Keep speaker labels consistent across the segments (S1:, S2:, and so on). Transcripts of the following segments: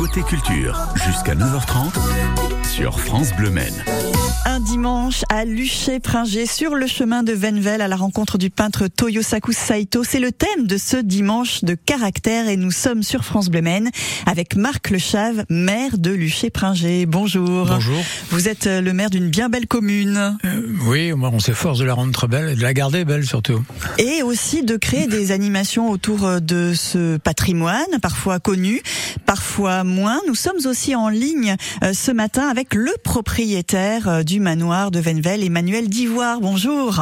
S1: Côté culture, jusqu'à 9h30 sur France Bleu Maine.
S2: Un dimanche à Luché-Pringé, sur le chemin de Venvel, à la rencontre du peintre Toyosaku Saito. C'est le thème de ce dimanche de caractère et nous sommes sur France Bleu avec Marc Lechave, maire de Luché-Pringé. Bonjour.
S3: Bonjour.
S2: Vous êtes euh, le maire d'une bien belle commune.
S3: Euh, oui, on s'efforce de la rendre très belle et de la garder belle surtout.
S2: Et aussi de créer des animations autour euh, de ce patrimoine, parfois connu, parfois moins. Nous sommes aussi en ligne ce matin avec le propriétaire du manoir de Venvel, Emmanuel Divoire. Bonjour.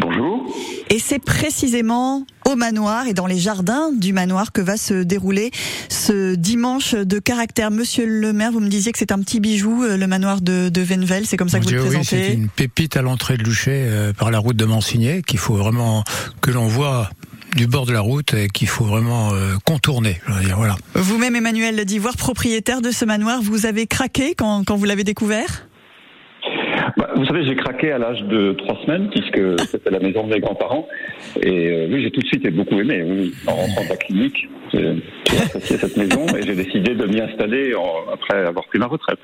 S4: Bonjour.
S2: Et c'est précisément au manoir et dans les jardins du manoir que va se dérouler ce dimanche de caractère. Monsieur le maire, vous me disiez que c'est un petit bijou, euh, le manoir de, de Venvel, c'est comme ça que vous le présentez
S3: Oui, c'est une pépite à l'entrée de Louchet euh, par la route de Mansigné qu'il faut vraiment que l'on voit du bord de la route et qu'il faut vraiment euh, contourner. Dire, voilà.
S2: Vous-même, Emmanuel Divoire, propriétaire de ce manoir, vous avez craqué quand, quand vous l'avez découvert?
S4: Bah, vous savez, j'ai craqué à l'âge de trois semaines, puisque c'était la maison de mes grands-parents. Et euh, oui, j'ai tout de suite beaucoup aimé. Oui, en rentrant de la clinique, j'ai cette maison et j'ai décidé de m'y installer après avoir pris ma retraite.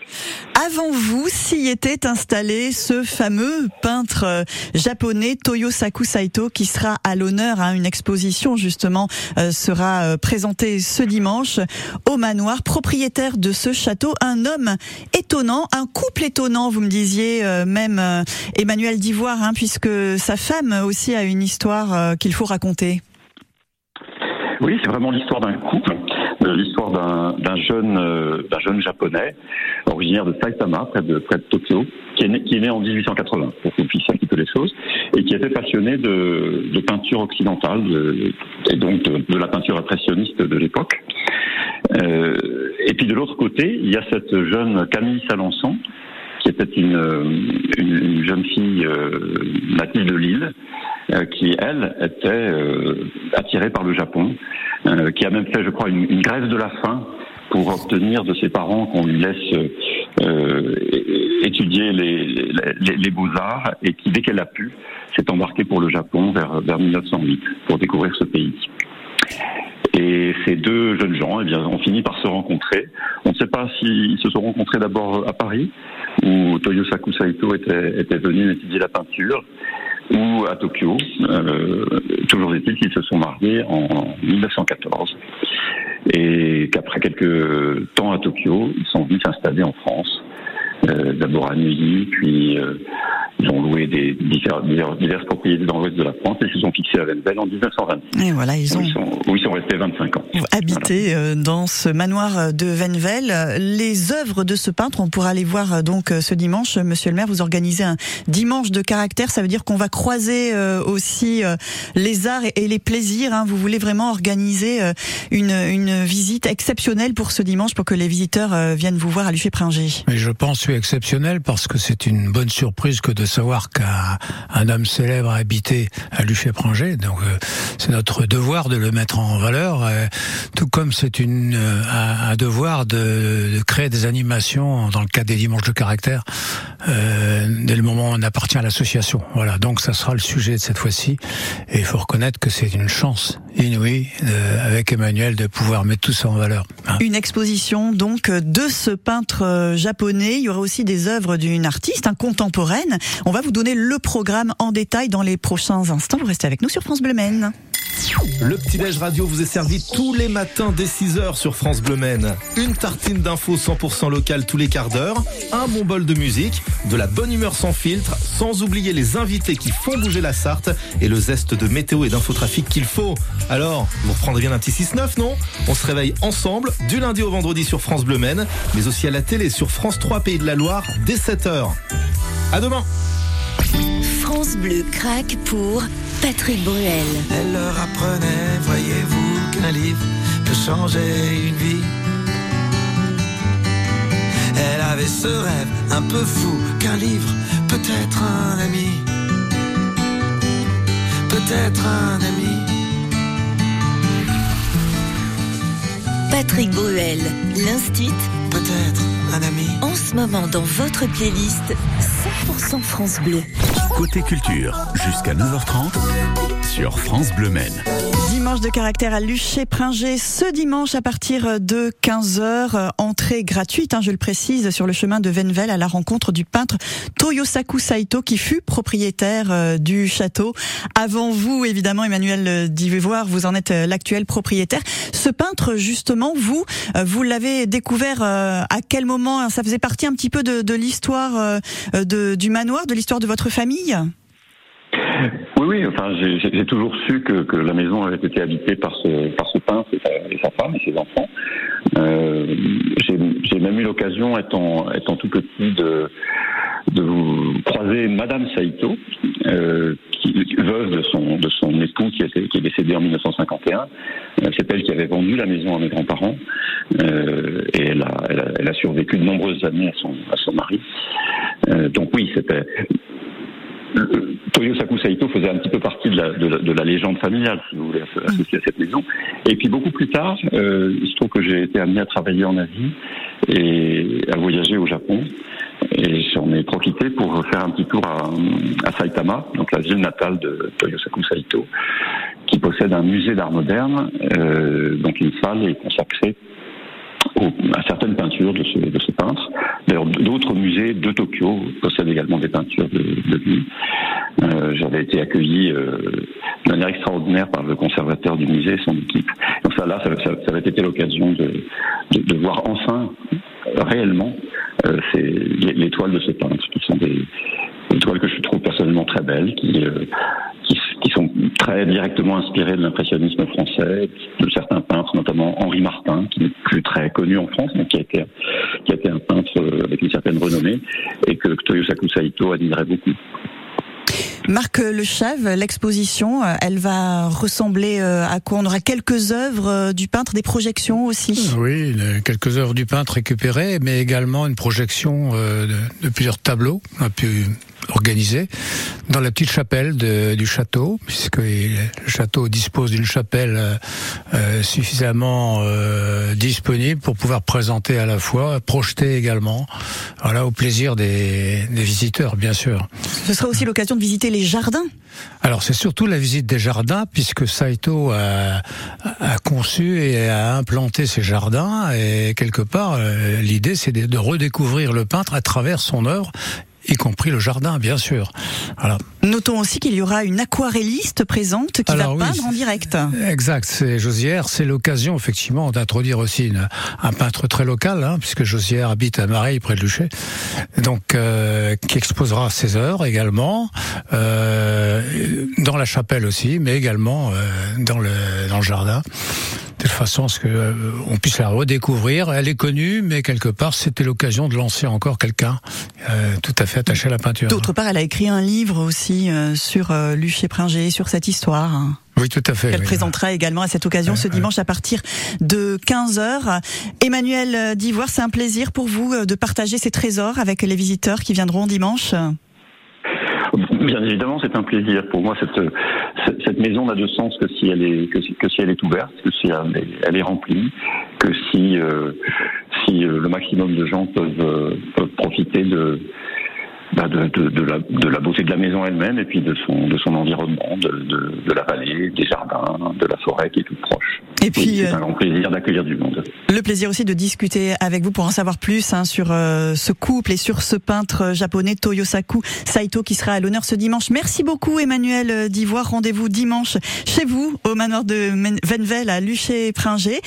S2: Avant vous, s'y était installé ce fameux peintre euh, japonais Toyosaku Saito qui sera à l'honneur. Hein, une exposition justement euh, sera présentée ce dimanche au manoir. Propriétaire de ce château, un homme étonnant, un couple étonnant, vous me disiez même Emmanuel Divoire, hein, puisque sa femme aussi a une histoire qu'il faut raconter.
S4: Oui, c'est vraiment l'histoire d'un couple, l'histoire d'un jeune, euh, d'un jeune japonais originaire de Saitama, près de, près de Tokyo, qui est, né, qui est né en 1880, pour qu'on puisse un petit peu les choses, et qui était passionné de, de peinture occidentale, de, et donc de, la peinture impressionniste de l'époque. Euh, et puis de l'autre côté, il y a cette jeune Camille Salançon, qui était une, une, jeune fille euh, native de Lille, euh, qui, elle, était euh, attirée par le Japon, euh, qui a même fait, je crois, une, une, grève de la faim pour obtenir de ses parents qu'on lui laisse étudier les, les, les beaux-arts et qui, dès qu'elle a pu, s'est embarquée pour le Japon vers, vers 1908 pour découvrir ce pays. Et ces deux jeunes gens, eh bien, ont fini par se rencontrer. On ne sait pas s'ils se sont rencontrés d'abord à Paris, où Toyosaku Saito était, était venu étudier la peinture, ou à Tokyo. Euh, toujours est-il qu'ils se sont mariés en 1914 et qu'après quelques temps à Tokyo, ils sont venus s'installer en France, euh, d'abord à Neuilly, puis euh, ils ont loué des diverses, propriétés dans l'ouest de la France et se sont fixés à Venvel en 1926.
S2: Et voilà, ils ont,
S4: où ils sont, restés 25 ans.
S2: Habité euh, dans ce manoir de Venvel. Les œuvres de ce peintre, on pourra les voir euh, donc euh, ce dimanche. Monsieur le maire, vous organisez un dimanche de caractère. Ça veut dire qu'on va croiser aussi les arts et les plaisirs. Hein. Vous voulez vraiment organiser une, une visite exceptionnelle pour ce dimanche pour que les visiteurs viennent vous voir à Luché-Pringé.
S3: Mais je pense que exceptionnel parce que c'est une bonne surprise que de savoir qu'un homme célèbre a habité à Donc euh, c'est notre devoir de le mettre en valeur, euh, tout comme c'est une euh, un, devoir de, de, créer des animations dans le cadre des dimanches de caractère dès le moment où on appartient à l'association. Voilà, donc ça sera le sujet de cette fois-ci. Et il faut reconnaître que c'est une chance inouïe avec Emmanuel de pouvoir mettre tout ça en valeur.
S2: Hein. Une exposition donc de ce peintre japonais. Il y aura aussi des œuvres d'une artiste, un contemporaine. On va vous donner le programme en détail dans les prochains instants. Vous restez avec nous sur France Bleu Maine.
S5: Le petit-déj radio vous est servi tous les matins dès 6h sur France Bleu Maine. Une tartine d'infos 100% locales tous les quarts d'heure, un bon bol de musique, de la bonne humeur sans filtre, sans oublier les invités qui font bouger la Sarthe et le zeste de météo et d'infotrafic qu'il faut. Alors, vous reprendrez bien un petit 6-9, non? On se réveille ensemble du lundi au vendredi sur France Bleu Maine, mais aussi à la télé sur France 3 Pays de la Loire dès 7h. À demain
S6: France Bleu craque pour Patrick Bruel.
S7: Elle leur apprenait, voyez-vous, qu'un livre peut changer une vie. Elle avait ce rêve un peu fou qu'un livre peut être un ami. Peut-être un ami.
S6: Patrick Bruel, l'Instit.
S7: Peut-être un ami.
S6: En ce moment dans votre playlist 100% France Bleu.
S1: Côté culture, jusqu'à 9h30 sur France Bleu Maine.
S2: Dimanche de caractère à Luché-Pringé ce dimanche à partir de 15h. Entrée gratuite, hein, je le précise, sur le chemin de Venvel à la rencontre du peintre Toyosaku Saito qui fut propriétaire euh, du château. Avant vous, évidemment, Emmanuel Divévoir, vous en êtes euh, l'actuel propriétaire. Ce peintre, justement, vous, euh, vous l'avez découvert à quel moment? Ça faisait partie un petit peu de l'histoire du manoir, de l'histoire de votre famille?
S4: Oui, oui. Enfin, j'ai toujours su que, la maison avait été habitée par ce, par ce peintre et sa, femme et ses enfants. Euh, j'ai même eu l'occasion, étant, étant tout petit, de, de vous croiser Madame Saito, euh, veuve de son, de son époux qui, était, qui est décédé en 1951. Euh, c'est elle qui avait vendu la maison à mes grands-parents et elle a, elle a, elle, a, survécu de nombreuses années à son, à son mari. Donc oui, c'était Toyo Saku Saito faisait un petit peu partie de la, de la, légende familiale, si vous voulez, associée à cette maison. Et puis beaucoup plus tard, euh, il se trouve que j'ai été amené à travailler en Asie et à voyager au Japon. Et j'en ai profité pour faire un petit tour à, à, Saitama, donc la ville natale de Toyo Saku Saito, qui possède un musée d'art moderne, euh, donc une salle est consacrée à certaines peintures de ce, peintre. D'ailleurs, d'autres musées de Tokyo possèdent également des peintures de, de lui. Euh, J'avais été accueilli euh, de manière extraordinaire par le conservateur du musée et son équipe. Donc ça, là, ça, avait été l'occasion de, de, de, voir enfin, réellement, euh, les, toiles de ce peintre, qui sont des, des toiles que je trouve personnellement très belles, qui, euh, sont très directement inspirées de l'impressionnisme français, de certains peintres, notamment Henri Martin, qui n'est plus très connu en France, mais qui a été, qui a été un peintre euh, avec une certaine renommée, et que Toyosaku Saito admirait beaucoup.
S2: Marc Lechave, l'exposition, euh, elle va ressembler à quoi? On aura quelques œuvres du peintre, des projections aussi?
S3: Oui, quelques œuvres du peintre récupérées, mais également une projection de, plusieurs tableaux, organisé dans la petite chapelle de, du château, puisque le château dispose d'une chapelle euh, suffisamment euh, disponible pour pouvoir présenter à la fois, projeter également, voilà, au plaisir des, des visiteurs, bien sûr.
S2: Ce sera aussi l'occasion de visiter les jardins.
S3: Alors c'est surtout la visite des jardins, puisque Saito a, a conçu et a implanté ces jardins, et quelque part, euh, l'idée c'est de redécouvrir le peintre à travers son œuvre y compris le jardin, bien sûr. Voilà.
S2: Notons aussi qu'il y aura une aquarelliste présente qui
S3: Alors,
S2: va
S3: oui,
S2: peindre en direct.
S3: Exact, c'est Josière. C'est l'occasion, effectivement, d'introduire aussi une, un peintre très local, hein, puisque Josière habite à Mareille, près de Luchet, donc euh, qui exposera ses œuvres également euh, dans la chapelle aussi, mais également euh, dans le dans le jardin de toute façon à ce que euh, on puisse la redécouvrir. Elle est connue, mais quelque part c'était l'occasion de lancer encore quelqu'un euh, tout à fait attaché à la peinture.
S2: D'autre part, elle a écrit un livre aussi euh, sur euh, Luché Pringé, sur cette histoire.
S3: Oui, tout à fait.
S2: Elle
S3: oui.
S2: présentera également à cette occasion
S3: Euh,
S2: ce
S3: euh.
S2: dimanche à partir de 15h. Emmanuel Divoire, c'est un plaisir pour vous de partager ces trésors avec les visiteurs qui viendront dimanche.
S4: Bien évidemment, c'est un plaisir. Pour moi, cette, cette, maison n'a de sens que si elle est que si, que si elle est ouverte, que si elle est, elle est remplie, que si euh, si euh, le maximum de gens peuvent, euh, peuvent profiter de, bah, de, de, de, la, de la beauté de la maison elle-même et puis de son de son environnement, de, de, de la vallée, des jardins, de la forêt qui est toute proche.
S2: Et puis,
S4: c'est
S2: euh,
S4: un grand plaisir d'accueillir du monde.
S2: Le plaisir aussi de discuter avec vous pour en savoir plus hein, sur euh, ce couple et sur ce peintre japonais Toyosaku Saito qui sera à l'honneur ce dimanche. Merci beaucoup Emmanuel Divoire. Rendez-vous dimanche chez vous au manoir de Venvel à Luché-Pringé.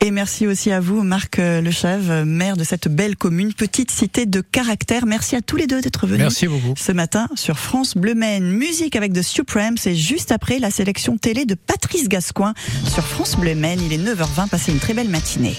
S2: Et merci aussi à vous Marc euh, Lechèvre, maire de cette belle commune, petite cité de caractère. Merci à tous les deux d'être venus
S3: Merci beaucoup.
S2: ce matin sur France Bleu Maine. Musique avec The Supremes et juste après la sélection télé de Patrice Gascoigne sur France Bleu Maine. Il est 9h20. Passez une très belle matinée.